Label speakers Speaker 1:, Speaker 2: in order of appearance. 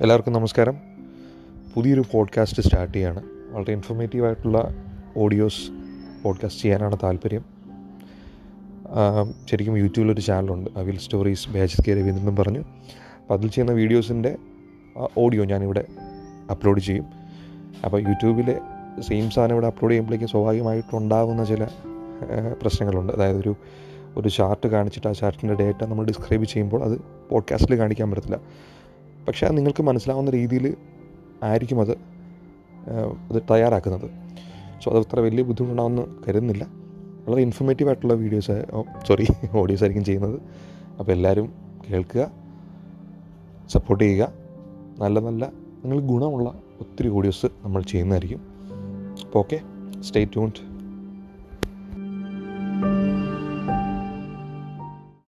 Speaker 1: എല്ലാവർക്കും നമസ്കാരം. പുതിയൊരു പോഡ്കാസ്റ്റ് സ്റ്റാർട്ട് ചെയ്യാണ്. വളരെ ഇൻഫോർമേറ്റീവ് ആയിട്ടുള്ള ഓഡിയോസ് പോഡ്കാസ്റ്റ് ചെയ്യാനാണ് താല്പര്യം. ശരിക്കും യൂട്യൂബിലൊരു ചാനലുണ്ട് അവിൽ സ്റ്റോറീസ് ബേജത് കെ രവീന്ദ്രനും പറഞ്ഞു. അപ്പോൾ അതിൽ ചെയ്യുന്ന വീഡിയോസിന്റെ ഓഡിയോ ഞാനിവിടെ അപ്ലോഡ് ചെയ്യും. അപ്പോൾ യൂട്യൂബിലെ സെയിം സാധനം ഇവിടെ അപ്ലോഡ് ചെയ്യുമ്പോഴേക്കും സ്വാഭാവികമായിട്ടുണ്ടാകുന്ന ചില പ്രശ്നങ്ങളുണ്ട്. അതായത് ഒരു ഒരു ചാർട്ട് കാണിച്ചിട്ട് ആ ചാർട്ടിന്റെ ഡേറ്റ നമ്മൾ ഡിസ്ക്രൈബ് ചെയ്യുമ്പോൾ അത് പോഡ്കാസ്റ്റിൽ കാണിക്കാൻ പറ്റത്തില്ല. പക്ഷേ അത് നിങ്ങൾക്ക് മനസ്സിലാവുന്ന രീതിയിൽ ആയിരിക്കും അത് അത് തയ്യാറാക്കുന്നത്. സോ അത് അത്ര വലിയ ബുദ്ധിമുട്ടുണ്ടാവുമെന്ന് കരുതുന്നില്ല. വളരെ ഇൻഫോർമേറ്റീവ് ആയിട്ടുള്ള വീഡിയോസ് സോറി ഓഡിയോസ് ആയിരിക്കും ചെയ്യുന്നത്. അപ്പോൾ എല്ലാവരും കേൾക്കുക സപ്പോർട്ട് ചെയ്യുക. നല്ല നല്ല നിങ്ങൾ ഗുണമുള്ള ഒത്തിരി ഓഡിയോസ് നമ്മൾ ചെയ്യുന്നതായിരിക്കും. അപ്പോൾ ഓക്കെ സ്റ്റേ ട്യൂൺഡ്